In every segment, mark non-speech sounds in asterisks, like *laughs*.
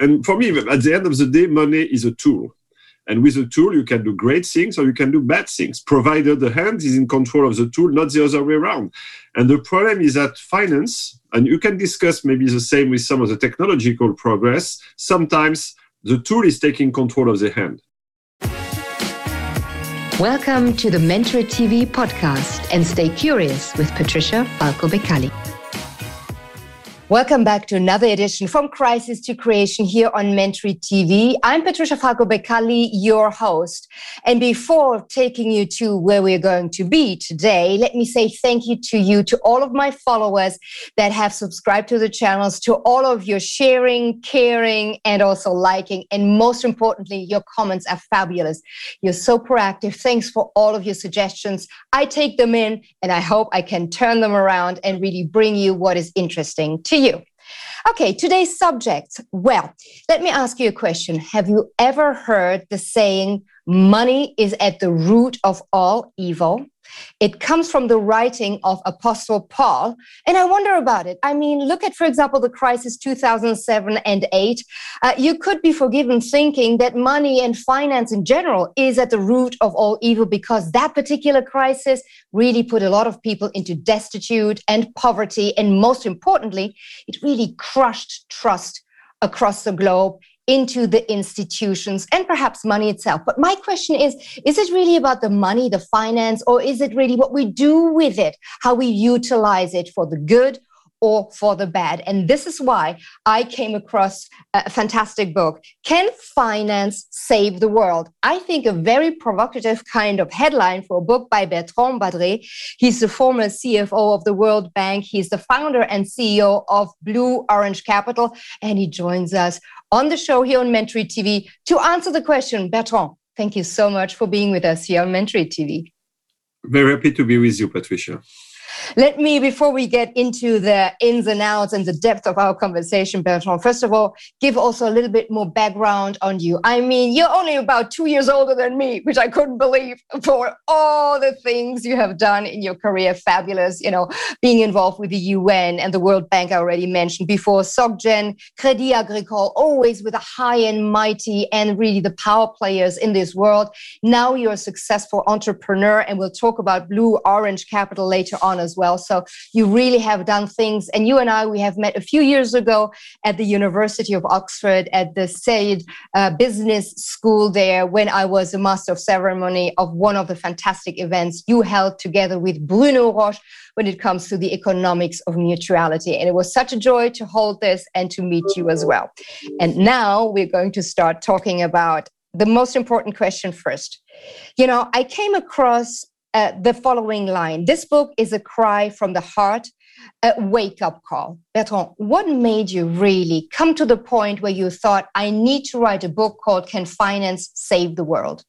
And for me, at the end of the day, money is a tool. And with a tool, you can do great things or you can do bad things, provided the hand is in control of the tool, not the other way around. And the problem is that finance, and you can discuss maybe the same with some of the technological progress, sometimes the tool is taking control of the hand. Welcome to the Mentorit TV podcast and stay curious with Patricia Falco Beccalli. Welcome back to another edition from Crisis to Creation here on Mentorit TV. I'm Patricia Falco Beccalli, your host. And before taking you to where we're going to be today, let me say thank you to you, to all of my followers that have subscribed to the channels, to all of your sharing, caring, and also liking. And most importantly, your comments are fabulous. You're so proactive. Thanks for all of your suggestions. I take them in and I hope I can turn them around and really bring you what is interesting to you. Okay, today's subject. Well, let me ask you a question. Have you ever heard the saying, money is at the root of all evil? It comes from the writing of Apostle Paul. And I wonder about it. I mean, look at, for example, the crisis 2007 and 8. Uh, you could be forgiven thinking that money and finance in general is at the root of all evil because that particular crisis really put a lot of people into destitute and poverty. And most importantly, it really crushed trust across the globe into the institutions and perhaps money itself. But my question is is it really about the money, the finance, or is it really what we do with it, how we utilize it for the good? Or for the bad. And this is why I came across a fantastic book, Can Finance Save the World? I think a very provocative kind of headline for a book by Bertrand Badré. He's the former CFO of the World Bank. He's the founder and CEO of Blue Orange Capital. And he joins us on the show here on Mentorit TV to answer the question. Bertrand, thank you so much for being with us here on Mentorit TV. Very happy to be with you, Patricia. Let me, before we get into the ins and outs and the depth of our conversation, Bertrand, first of all, give also a little bit more background on you. I mean, you're only about two years older than me, which I couldn't believe for all the things you have done in your career. Fabulous, you know, being involved with the UN and the World Bank, I already mentioned before, SocGen, Credit Agricole, always with a high and mighty and really the power players in this world. Now you're a successful entrepreneur, and we'll talk about Blue Orange Capital later on as well. So you really have done things. And you and I, we have met a few years ago at the University of Oxford at the Saïd uh, Business School there when I was a master of ceremony of one of the fantastic events you held together with Bruno Roche when it comes to the economics of mutuality. And it was such a joy to hold this and to meet you as well. And now we're going to start talking about the most important question first. You know, I came across uh, the following line This book is a cry from the heart, a wake up call. Bertrand, what made you really come to the point where you thought, I need to write a book called Can Finance Save the World?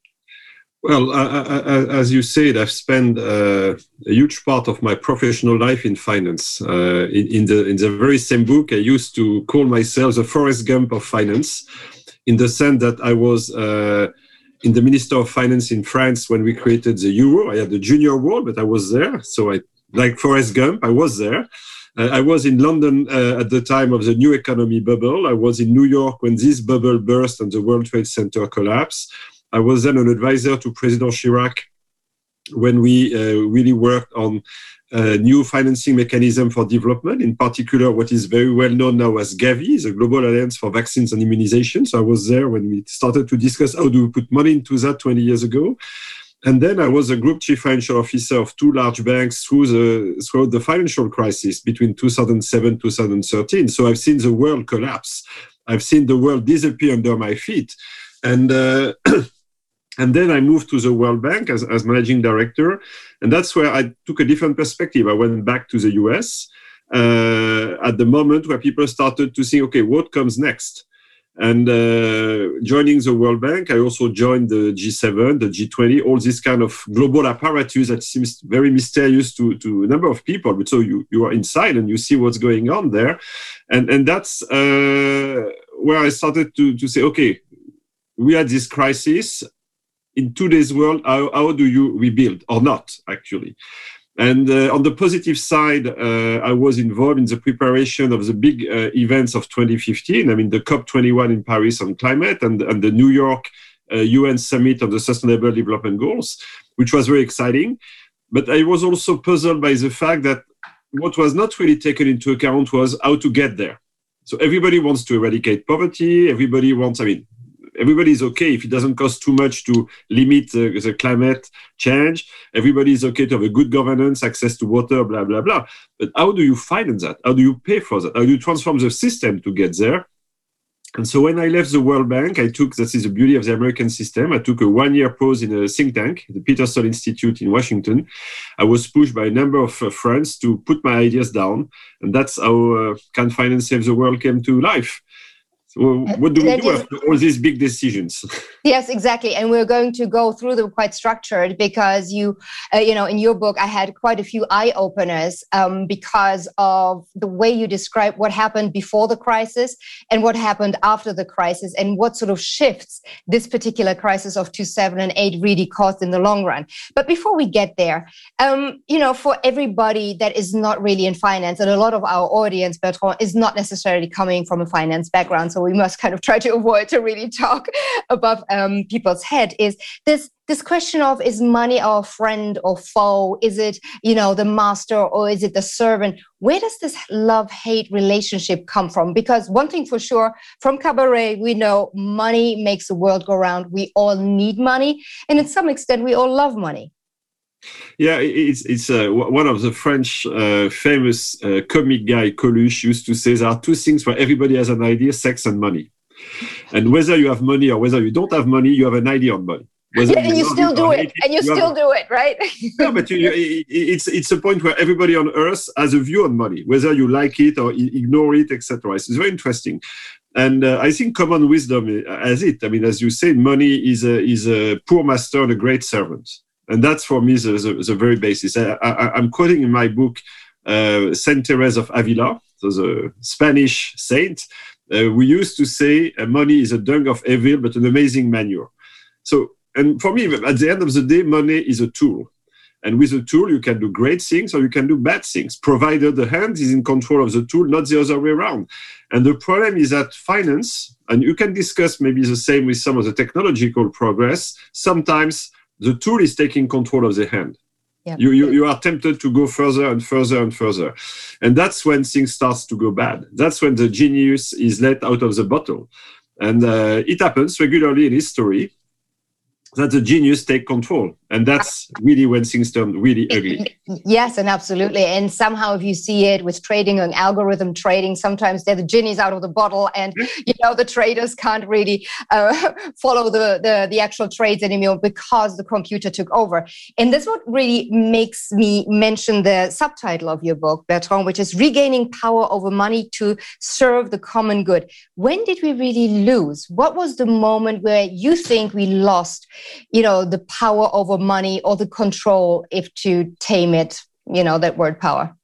Well, uh, uh, as you said, I've spent uh, a huge part of my professional life in finance. Uh, in, in, the in the very same book, I used to call myself the Forrest Gump of finance, in the sense that I was uh, in the Minister of Finance in France when we created the euro. I had the junior role, but I was there. So I, like Forrest Gump, I was there. Uh, I was in London uh, at the time of the new economy bubble. I was in New York when this bubble burst and the World Trade Center collapsed. I was then an advisor to President Chirac when we uh, really worked on a new financing mechanism for development, in particular, what is very well known now as Gavi, the Global Alliance for Vaccines and Immunization. So I was there when we started to discuss how do we put money into that 20 years ago. And then I was a group chief financial officer of two large banks through the, throughout the financial crisis between 2007 2013. So I've seen the world collapse. I've seen the world disappear under my feet. And uh, *clears throat* and then I moved to the World Bank as, as managing director. And that's where I took a different perspective. I went back to the US uh, at the moment where people started to think, okay, what comes next? And uh, joining the World Bank, I also joined the G7, the G20, all this kind of global apparatus that seems very mysterious to, to a number of people. But so you, you are inside and you see what's going on there. And, and that's uh, where I started to, to say, okay, we had this crisis in today's world, how, how do you rebuild or not, actually? And uh, on the positive side, uh, I was involved in the preparation of the big uh, events of 2015. I mean, the COP21 in Paris on climate and, and the New York UN uh, Summit on the Sustainable Development Goals, which was very exciting. But I was also puzzled by the fact that what was not really taken into account was how to get there. So everybody wants to eradicate poverty. Everybody wants, I mean, everybody is okay if it doesn't cost too much to limit uh, the climate change. Everybody is okay to have a good governance, access to water, blah, blah, blah. But how do you finance that? How do you pay for that? How do you transform the system to get there? And so when I left the World Bank, I took, this is the beauty of the American system, I took a one year pause in a think tank, the Peterson Institute in Washington. I was pushed by a number of uh, friends to put my ideas down. And that's how uh, Can Finance Save the World came to life. Well, what do we do after all these big decisions? *laughs* yes, exactly. And we're going to go through them quite structured because you, uh, you know, in your book, I had quite a few eye openers um, because of the way you describe what happened before the crisis and what happened after the crisis and what sort of shifts this particular crisis of 2008 really caused in the long run. But before we get there, um, you know, for everybody that is not really in finance, and a lot of our audience, Bertrand, is not necessarily coming from a finance background. So we must kind of try to avoid to really talk *laughs* above um, people's head is this this question of is money our friend or foe? Is it you know the master or is it the servant? Where does this love hate relationship come from? Because one thing for sure from cabaret we know money makes the world go round. We all need money. And in some extent we all love money yeah, it's it's uh, one of the French uh, famous uh, comic guy Coluche used to say there are two things where everybody has an idea: sex and money. And whether you have money or whether you don't have money, you have an idea on money. Whether yeah, and you, still do it, and you, you still do it, right? *laughs* yeah, but you, you, it's it's a point where everybody on earth has a view on money, whether you like it or ignore it, etc. It's very interesting. And uh, I think common wisdom has it. I mean, as you say, money is a, is a poor master and a great servant. And that's for me the, the, the very basis. I, am quoting in my book uh, Saint Therese of Avila, so the Spanish saint. Uh, we used to say uh, money is a dung of evil, but an amazing manure. So, and for me, at the end of the day, money is a tool. And with a tool, you can do great things or you can do bad things, provided the hand is in control of the tool, not the other way around. And the problem is that finance, and you can discuss maybe the same with some of the technological progress, sometimes the tool is taking control of the hand. You, you, you are tempted to go further and further and further. And that's when things starts to go bad. That's when the genius is let out of the bottle. And uh, it happens regularly in history that the genius take control and that's really when things turn really ugly. Yes and absolutely. And somehow if you see it with trading and algorithm trading sometimes they're the genies out of the bottle and you know the traders can't really uh, *laughs* follow the, the the actual trades anymore because the computer took over. And this what really makes me mention the subtitle of your book bertrand which is regaining power over money to serve the common good. When did we really lose? What was the moment where you think we lost you know the power over money or the control if to tame it you know that word power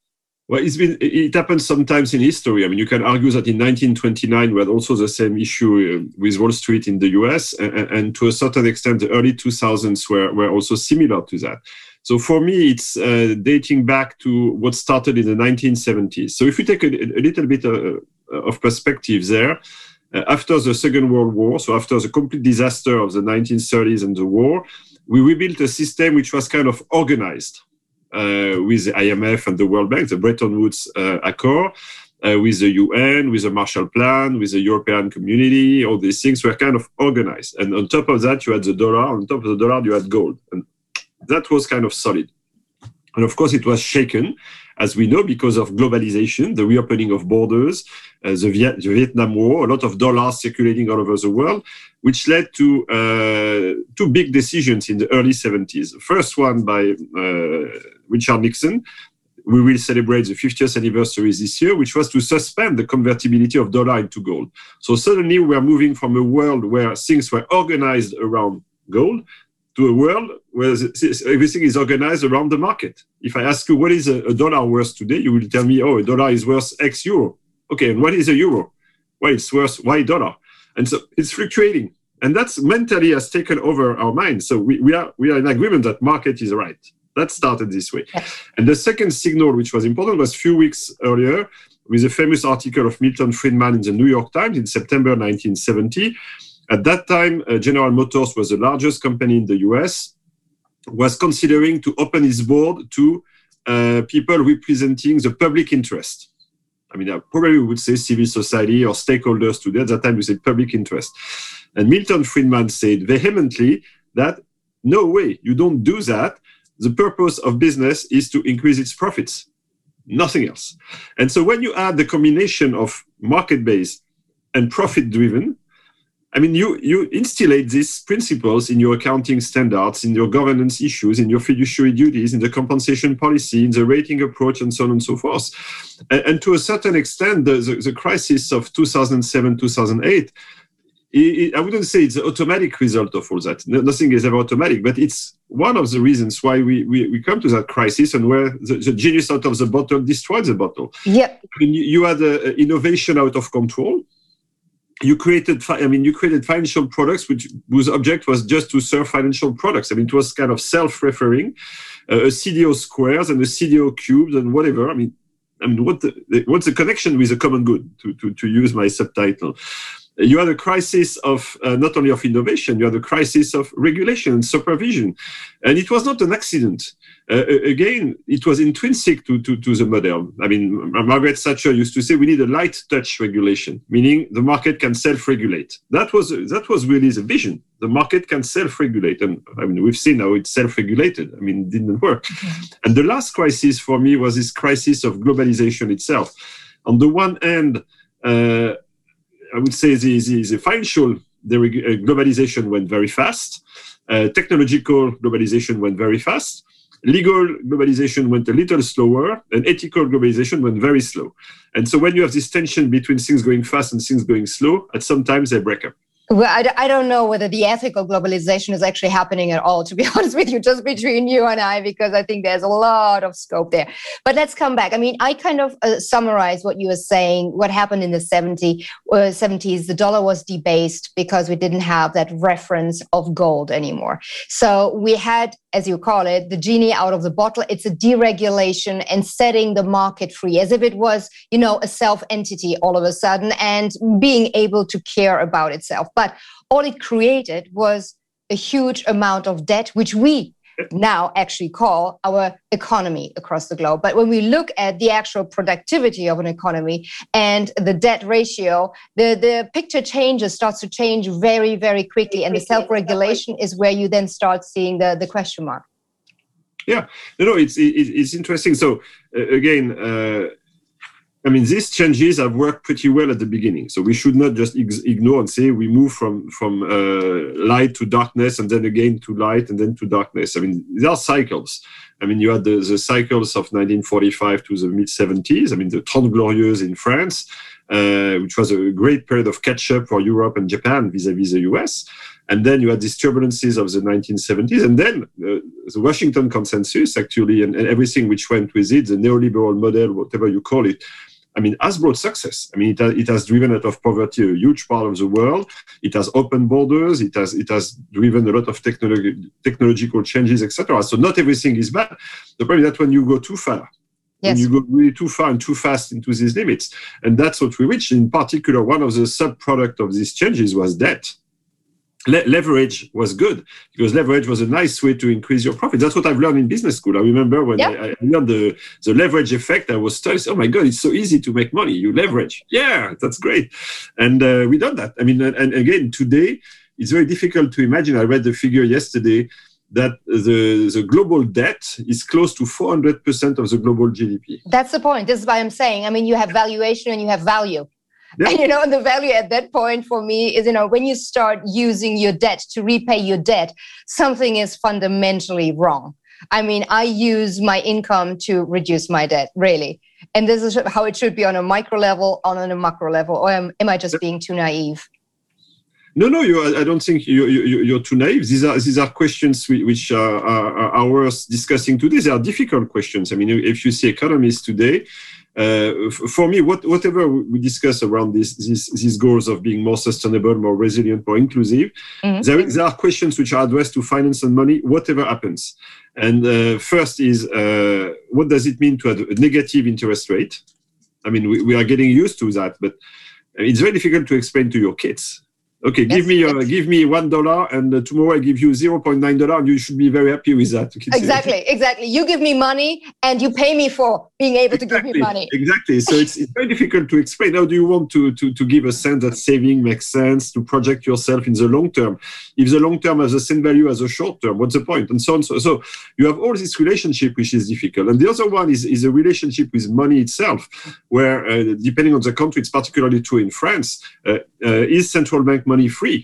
well, it's been it happens sometimes in history. I mean, you can argue that in 1929 we had also the same issue uh, with Wall Street in the U.S. and, and to a certain extent, the early 2000s were were also similar to that. So for me, it's uh, dating back to what started in the 1970s. So if we take a, a little bit uh, of perspective there, uh, after the Second World War, so after the complete disaster of the 1930s and the war, we rebuilt a system which was kind of organized uh, with the IMF and the World Bank, the Bretton Woods uh, Accord. Uh, with the UN, with the Marshall Plan, with the European community, all these things were kind of organized. And on top of that, you had the dollar. On top of the dollar, you had gold. And that was kind of solid. And of course, it was shaken, as we know, because of globalization, the reopening of borders, uh, the, Viet- the, Vietnam War, a lot of dollars circulating all over the world, which led to uh, two big decisions in the early 70s. First one by uh, Richard Nixon. We will celebrate the 50th anniversary this year, which was to suspend the convertibility of dollar into gold. So suddenly we are moving from a world where things were organized around gold to a world where everything is organized around the market. If I ask you what is a, dollar worth today, you will tell me, oh, a dollar is worth X euro. Okay, and what is a euro? Well, it's worth Y dollar. And so it's fluctuating. And that's mentally has taken over our minds. So we, we are we are in agreement that market is right. That started this way. And the second signal, which was important, was a few weeks earlier with a famous article of Milton Friedman in the New York Times in September 1970 at that time, uh, General Motors was the largest company in the US, was considering to open its board to uh, people representing the public interest. I mean, I probably would say civil society or stakeholders today. At that time, we said public interest. And Milton Friedman said vehemently that no way, you don't do that. The purpose of business is to increase its profits, nothing else. And so when you add the combination of market based and profit driven, I mean, you, you instillate these principles in your accounting standards, in your governance issues, in your fiduciary duties, in the compensation policy, in the rating approach, and so on and so forth. And, and to a certain extent, the, the, the crisis of 2007, 2008, I wouldn't say it's an automatic result of all that. nothing is ever automatic, but it's one of the reasons why we, we, we come to that crisis and where the, the genius out of the bottle destroyed the bottle. Yep. I mean, you, you had a, a innovation out of control you created i mean you created financial products which whose object was just to serve financial products. I mean it was kind of self-referring uh, a cdo squares and a cdo cubes and whatever. I mean i mean what the, what's the connection with a common good to, to, to use my subtitle you had a crisis of uh, not only of innovation you had a crisis of regulation and supervision and it was not an accident uh, again, it was intrinsic to, to, to, the model. I mean, Margaret Thatcher used to say we need a light touch regulation, meaning the market can self-regulate. That was that was really the vision. The market can self-regulate, and I mean, we've seen how it's self-regulated. I mean, it didn't work. Mm-hmm. And the last crisis for me was this crisis of globalization itself. On the one hand, uh, I would say the, the, the financial the uh, globalization went very fast. Uh, technological globalization went very fast legal globalization went a little slower and ethical globalization went very slow. And so when you have this tension between things going fast and things going slow, at some times they break up. Well, I, I don't know whether the ethical globalization is actually happening at all, to be *laughs* honest with you, just between you and I, because I think there's a lot of scope there. But let's come back. I mean, I kind of uh, summarize what you were saying, what happened in the 70, uh, 70s. The dollar was debased because we didn't have that reference of gold anymore. So we had, as you call it, the genie out of the bottle. It's a deregulation and setting the market free as if it was, you know, a self entity all of a sudden and being able to care about itself. But all it created was a huge amount of debt, which we now actually call our economy across the globe. But when we look at the actual productivity of an economy and the debt ratio, the, the picture changes, starts to change very, very quickly. And the self regulation is where you then start seeing the, the question mark. Yeah, no, no, it's, it's interesting. So, uh, again, uh, I mean, these changes have worked pretty well at the beginning. So we should not just ignore and say we move from from uh, light to darkness and then again to light and then to darkness. I mean, there are cycles. I mean, you had the, the cycles of 1945 to the mid 70s. I mean, the Trente Glorieuses in France, uh, which was a great period of catch up for Europe and Japan vis-à-vis the US. And then you had these turbulences of the 1970s, and then uh, the Washington Consensus, actually, and, and everything which went with it, the neoliberal model, whatever you call it, I mean, has brought success. I mean, it has, it has driven out of poverty a huge part of the world. It has opened borders. It has it has driven a lot of technology, technological changes, etc. So not everything is bad. The problem is that when you go too far, yes. when you go really too far and too fast into these limits, and that's what we reached. In particular, one of the sub-product of these changes was debt le- leverage was good because leverage was a nice way to increase your profit. That's what I've learned in business school. I remember when I, I, learned the, the leverage effect, I was studying, oh my God, it's so easy to make money. You leverage. Yeah, that's great. And uh, we done that. I mean, and, and again, today, it's very difficult to imagine. I read the figure yesterday that the, the global debt is close to 400% of the global GDP. That's the point. This is why I'm saying, I mean, you have valuation and you have value. Yeah. *laughs* You know, the value at that point for me is, you know, when you start using your debt to repay your debt, something is fundamentally wrong. I mean, I use my income to reduce my debt, really. And this is how it should be on a micro level, on a macro level. Or am, am I just being too naive? No, no, you, I don't think you, you, you're too naive. These are these are questions which uh, are, are, are worth discussing today. They are difficult questions. I mean, if you see economists today, uh, for me, what, whatever we discuss around this, this, these goals of being more sustainable, more resilient, more inclusive, mm-hmm. there, there, are questions which are addressed to finance and money, whatever happens. And uh, first is uh, what does it mean to have a negative interest rate? I mean, we, we are getting used to that, but it's very difficult to explain to your kids Okay, give me uh, give me one dollar, and uh, tomorrow I give you zero point nine dollar, and you should be very happy with that. Exactly, exactly. You give me money, and you pay me for being able exactly, to give me money. Exactly. So it's, it's very difficult to explain. How do you want to, to to give a sense that saving makes sense to project yourself in the long term? If the long term has the same value as the short term, what's the point? And so on. So, so you have all this relationship which is difficult, and the other one is is a relationship with money itself, where uh, depending on the country, it's particularly true in France. Uh, uh, is central bank money free?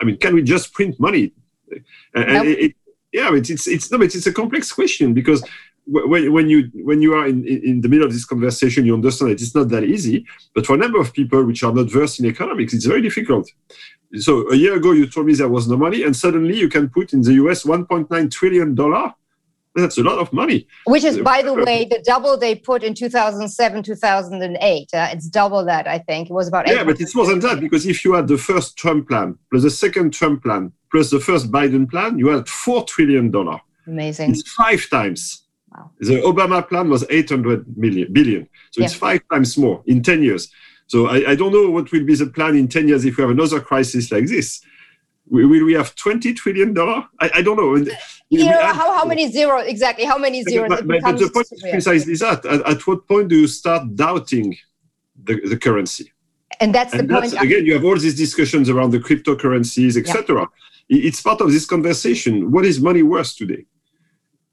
I mean, can we just print money? And nope. it, yeah, it's, it's it's no, it's, it's a complex question because when, when you when you are in, in the middle of this conversation, you understand that it's not that easy. But for a number of people which are not versed in economics, it's very difficult. So a year ago, you told me there was no money, and suddenly you can put in the US 1.9 trillion dollar that's a lot of money. Which is, by the *laughs* way, the double they put in 2007, 2008. Uh, it's double that, I think. It was about Yeah, but it's more than that because if you had the first Trump plan plus the second Trump plan plus the first Biden plan, you had $4 trillion. Amazing. It's five times. Wow. The Obama plan was 800 million, billion. So yeah. it's five times more in 10 years. So I, I don't know what will be the plan in 10 years if we have another crisis like this will we have 20 trillion dollar. I, I, don't know. You know how, how many zeros exactly how many zeros but, but, but the point is precisely that at, at, what point do you start doubting the, the currency? And that's and the that's, point. again you have all these discussions around the cryptocurrencies etc yeah. it's part of this conversation. What is money worth today?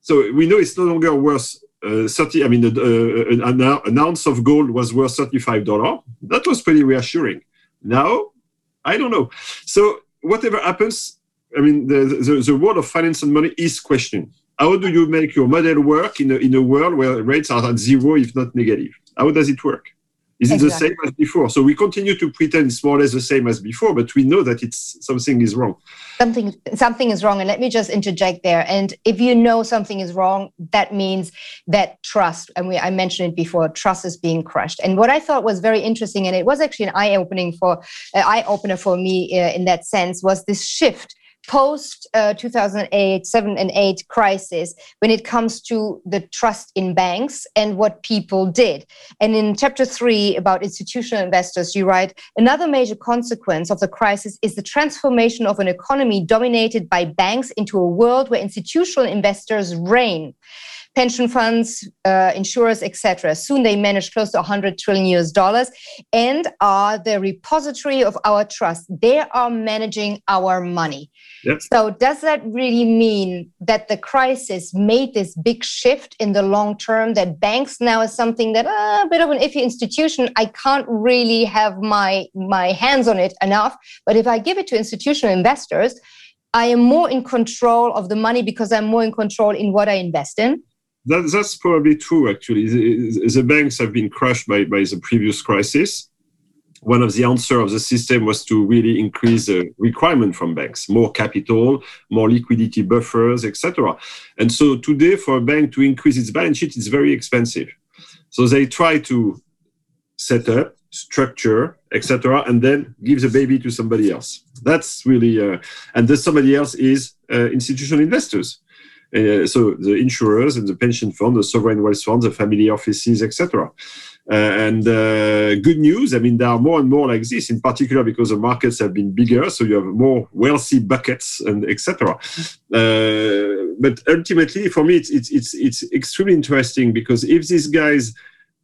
So we know it's no longer worth uh, 30 i mean uh, an, an ounce of gold was worth 35 dollar that was pretty reassuring. Now i don't know. So whatever happens, I mean, the, the, the world of finance and money is questioned. How do you make your model work in a, in a world where rates are at zero, if not negative? How does it work? Is exactly. it the same as before? So we continue to pretend it's more or less the same as before, but we know that it's something is wrong. Something something is wrong, and let me just interject there. And if you know something is wrong, that means that trust, and we I mentioned it before, trust is being crushed. And what I thought was very interesting, and it was actually an eye opening for uh, eye opener for me uh, in that sense, was this shift post uh, 2008 7 and 8 crisis when it comes to the trust in banks and what people did. And in chapter 3 about institutional investors you write another major consequence of the crisis is the transformation of an economy dominated by banks into a world where institutional investors reign pension funds, uh, insurers, etc. Soon they manage close to 100 trillion US dollars and are the repository of our trust. They are managing our money. Yep. So does that really mean that the crisis made this big shift in the long term? That banks now is something that uh, a bit of an iffy institution. I can't really have my my hands on it enough. But if I give it to institutional investors, I am more in control of the money because I'm more in control in what I invest in. That, that's probably true, actually. The, the, banks have been crushed by, by the previous crisis. One of the answers of the system was to really increase the requirement from banks, more capital, more liquidity buffers, etc. And so today, for a bank to increase its balance sheet, it's very expensive. So they try to set up, structure, etc., and then give the baby to somebody else. That's really, uh, and the somebody else is uh, institutional investors. Uh, so the insurers and the pension fund, the sovereign wealth funds, the family offices, etc. Uh, and uh, good news, I mean, there are more and more like this, in particular because the markets have been bigger, so you have more wealthy buckets and etc. Uh, but ultimately, for me, it's, it's it's it's extremely interesting because if these guys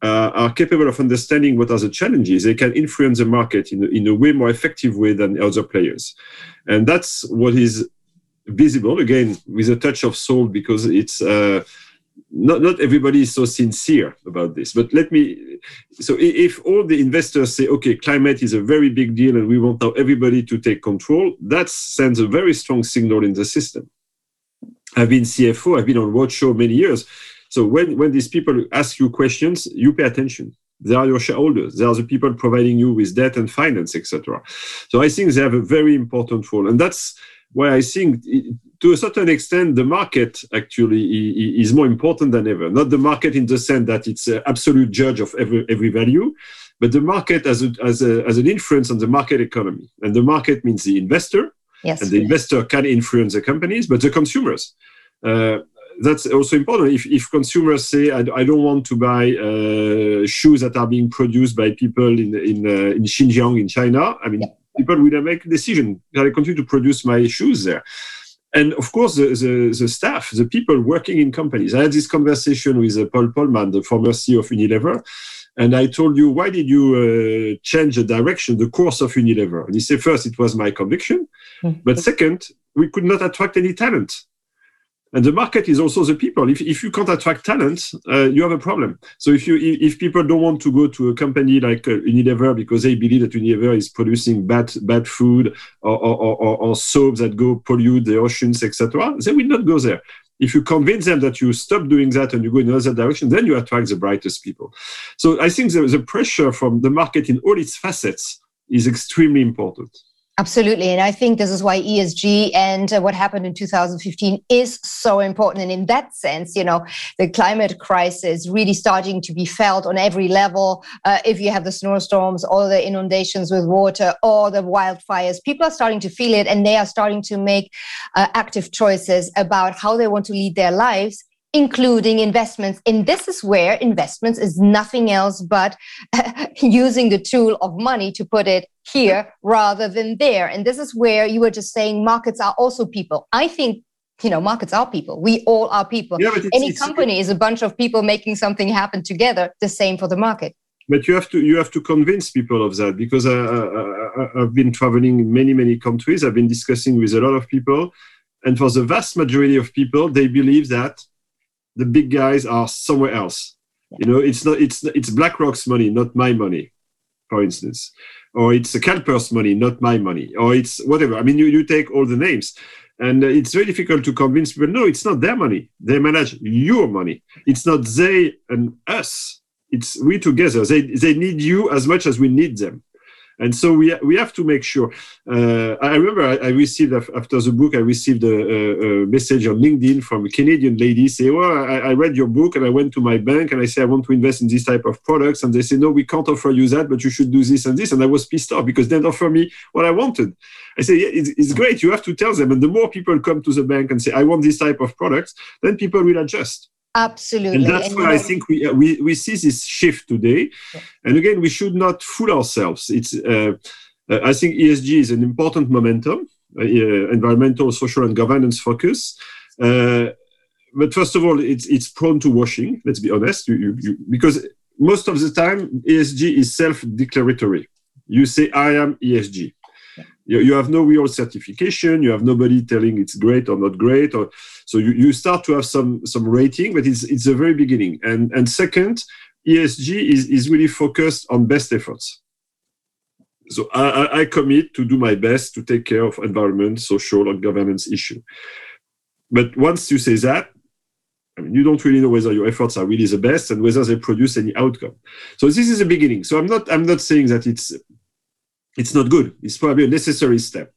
uh, are capable of understanding what are the challenges, they can influence the market in, in a way more effective way than other players. And that's what is visible, again, with a touch of soul, because it's uh, not, not everybody is so sincere about this. But let me, so if all the investors say, okay, climate is a very big deal and we want now everybody to take control, that sends a very strong signal in the system. I've been CFO, I've been on roadshow many years so when, when these people ask you questions, you pay attention. They are your shareholders. They are the people providing you with debt and finance, etc. So I think they have a very important role, and that's why I think, to a certain extent, the market actually is more important than ever. Not the market in the sense that it's an absolute judge of every every value, but the market as a, as a, as an influence on the market economy. And the market means the investor, yes, and the investor can influence the companies, but the consumers. Uh, that's also important. If, if consumers say, I, I don't want to buy uh, shoes that are being produced by people in in, uh, in Xinjiang in China, I mean, yeah. People will make a decision. Can I continue to produce my shoes there? And of course, the, the, the, staff, the people working in companies. I had this conversation with uh, Paul Polman, the former CEO of Unilever, and I told you, why did you uh, change the direction, the course of Unilever? And he said, first, it was my conviction, mm-hmm. but second, we could not attract any talent and the market is also the people. If, if you can't attract talent, uh, you have a problem. So if you if people don't want to go to a company like uh, Unilever because they believe that Unilever is producing bad bad food or, or, or, or soaps that go pollute the oceans, etc., they will not go there. If you convince them that you stop doing that and you go in another direction, then you attract the brightest people. So I think the, the pressure from the market in all its facets is extremely important. Absolutely. And I think this is why ESG and uh, what happened in 2015 is so important. And in that sense, you know, the climate crisis really starting to be felt on every level. Uh, if you have the snowstorms or the inundations with water or the wildfires, people are starting to feel it and they are starting to make uh, active choices about how they want to lead their lives including investments. And this is where investments is nothing else but *laughs* using the tool of money to put it here rather than there. And this is where you were just saying markets are also people. I think you know markets are people we all are people yeah, it's, any it's, company it's, is a bunch of people making something happen together the same for the market but you have to you have to convince people of that because I, I, I've been traveling in many many countries. I've been discussing with a lot of people, and for the vast majority of people, they believe that the big guys are somewhere else. You know, it's not it's it's BlackRock's money, not my money, for instance, or it's a CalPERS money, not my money, or it's whatever. I mean, you you take all the names, and uh, it's very difficult to convince people. No, it's not their money. They manage your money. It's not they and us. It's we together. They they need you as much as we need them. And so we, we have to make sure. Uh, I remember I, I, received, after the book, I received a, a, a, message on LinkedIn from a Canadian lady say, well, I, I, read your book and I went to my bank and I say, I want to invest in this type of products. And they say, no, we can't offer you that, but you should do this and this. And I was pissed off because they didn't offer me what I wanted. I say, yeah, it's, it's great. You have to tell them. And the more people come to the bank and say, I want this type of products, then people will adjust. Absolutely. And that's and why I think we, uh, we, we see this shift today. Yeah. And again, we should not fool ourselves. It's, uh, uh I think ESG is an important momentum, uh, environmental, social, and governance focus. Uh, but first of all, it's, it's prone to washing, let's be honest, you, you, you, because most of the time, ESG is self declaratory. You say, I am ESG you, you have no real certification. You have nobody telling it's great or not great. Or so you, you start to have some some rating but it's it's the very beginning. And and second esg is, is really focused on best efforts. So I, I commit to do my best to take care of environment social and governance issue. But once you say that I mean, you don't really know whether your efforts are really the best and whether they produce any outcome. So this is the beginning. So I'm not I'm not saying that it's it's not good. It's probably a necessary step.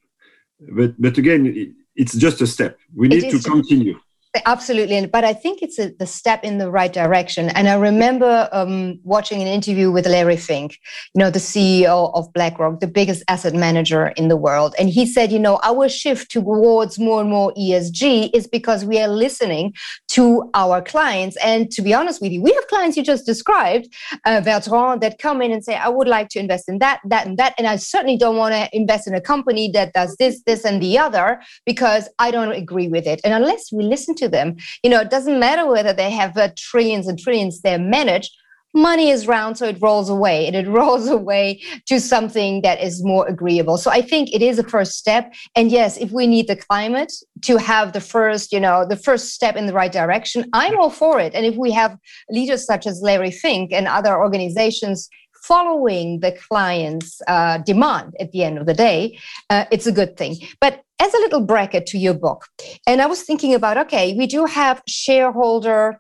But, but again, it, it's just a step. We need to continue. Absolutely, but I think it's a, the step in the right direction. And I remember um, watching an interview with Larry Fink, you know, the CEO of BlackRock, the biggest asset manager in the world, and he said, you know, our shift towards more and more ESG is because we are listening to our clients. And to be honest with you, we have clients you just described, uh, Bertrand, that come in and say, I would like to invest in that, that, and that, and I certainly don't want to invest in a company that does this, this, and the other because I don't agree with it. And unless we listen to them. You know, it doesn't matter whether they have uh, trillions and trillions they're managed. Money is round, so it rolls away, and it *laughs* rolls away to something that is more agreeable. So I think it is a first step. And yes, if we need the climate to have the first, you know, the first step in the right direction, I'm all for it. And if we have leaders such as Larry Fink and other organizations following the client's uh, demand at the end of the day, uh, it's a good thing. But as a little bracket to your book, and I was thinking about okay, we do have shareholder,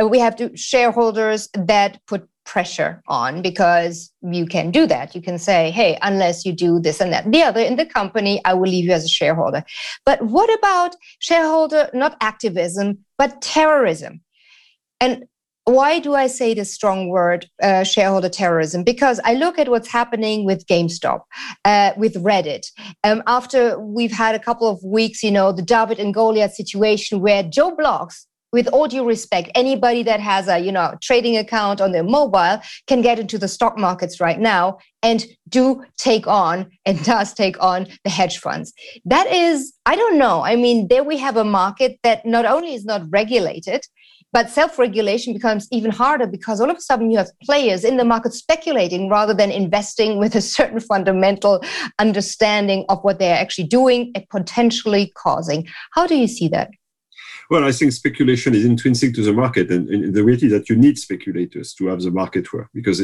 uh, we have to, shareholders that put pressure on because you can do that. You can say, hey, unless you do this and that, the other in the company, I will leave you as a shareholder. But what about shareholder, not activism, but terrorism? And why do I say this strong word, uh, shareholder terrorism? Because I look at what's happening with GameStop, uh, with Reddit. Um, after we've had a couple of weeks, you know, the David and Goliath situation where Joe Bloggs, with all due respect, anybody that has a you know trading account on their mobile can get into the stock markets right now and do take on and *laughs* does take on the hedge funds. That is, I don't know. I mean, there we have a market that not only is not regulated, but self regulation becomes even harder because all of a sudden you have players in the market speculating rather than investing with a *laughs* certain fundamental understanding of what they're actually doing and potentially causing. How do you see that? Well, I think speculation is intrinsic to the market, and, and the reality that you need speculators to have the market work. Because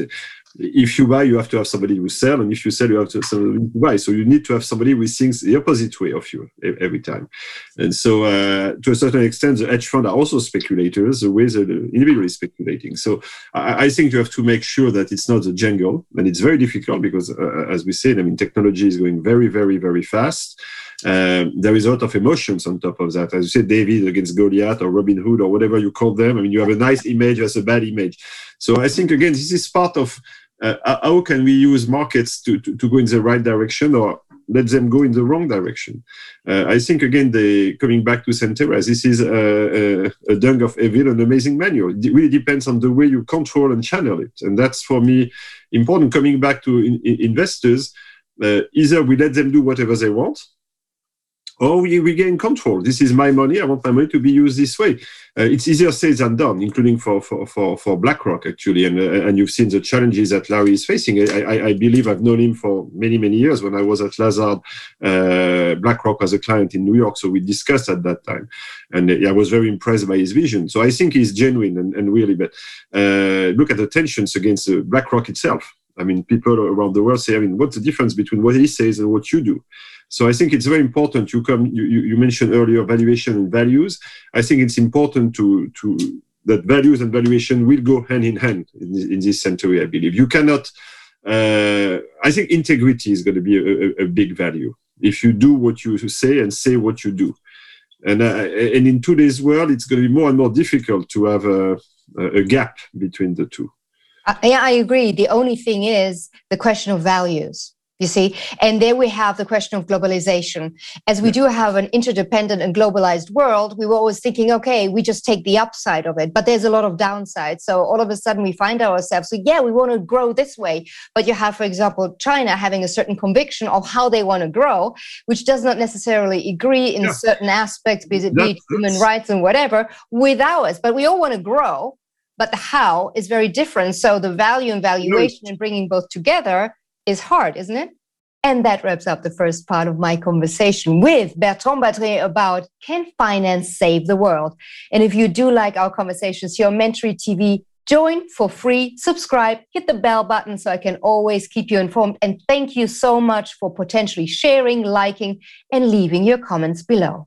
if you buy, you have to have somebody who sell, and if you sell, you have to have somebody who buy. So you need to have somebody who thinks the opposite way of you every time. And so, uh, to a certain extent, the hedge fund are also speculators, the way the individual is speculating. So I, I, think you have to make sure that it's not a jungle, and it's very difficult because, uh, as we said, I mean, technology is going very, very, very fast. Um, there is a lot of emotions on top of that. As you said, David against Goliath or Robin Hood or whatever you call them. I mean, you have a nice image, as a bad image. So I think again, this is part of uh, how can we use markets to, to, to, go in the right direction or let them go in the wrong direction. Uh, I think again, the coming back to Centera, this is a, a, a dung of evil, an amazing manual. It really depends on the way you control and channel it, and that's for me important. Coming back to in, in investors, uh, either we let them do whatever they want, or we regain control. This is my money. I want my money to be used this way. Uh, it's easier said than done, including for for for, for BlackRock actually. And uh, and you've seen the challenges that Larry is facing. I, I, I, believe I've known him for many many years. When I was at Lazard, uh, BlackRock as a client in New York, so we discussed at that time, and uh, I was very impressed by his vision. So I think he's genuine and, and really. But uh, look at the tensions against uh, BlackRock itself. I mean, people around the world say, I mean, what's the difference between what he says and what you do? So I think it's very important. You come, you, you mentioned earlier valuation and values. I think it's important to to that values and valuation will go hand in hand in, in this century. I believe you cannot. Uh, I think integrity is going to be a, a, a, big value if you do what you say and say what you do. And uh, and in today's world, it's going to be more and more difficult to have a, a gap between the two. Uh, yeah, I agree. The only thing is the question of values you see? And there we have the question of globalization. As we do have an interdependent and globalized world we were always thinking okay we just take the upside of it. But there's a lot of downside so all of a sudden we find ourselves so yeah we want to grow this way. But you have for example china having a certain conviction of how they want to grow which does not necessarily agree in yeah. certain aspects be it, be it human rights and whatever with ours. But we all want to grow but the how is very different. So the value and valuation and bringing both together is hard, isn't it? And that wraps up the first part of my conversation with Bertrand Badré about Can Finance Save the World? And if you do like our conversations here on Mentorit TV, join for free, subscribe, hit the bell button so I can always keep you informed. And thank you so much for potentially sharing, liking, and leaving your comments below.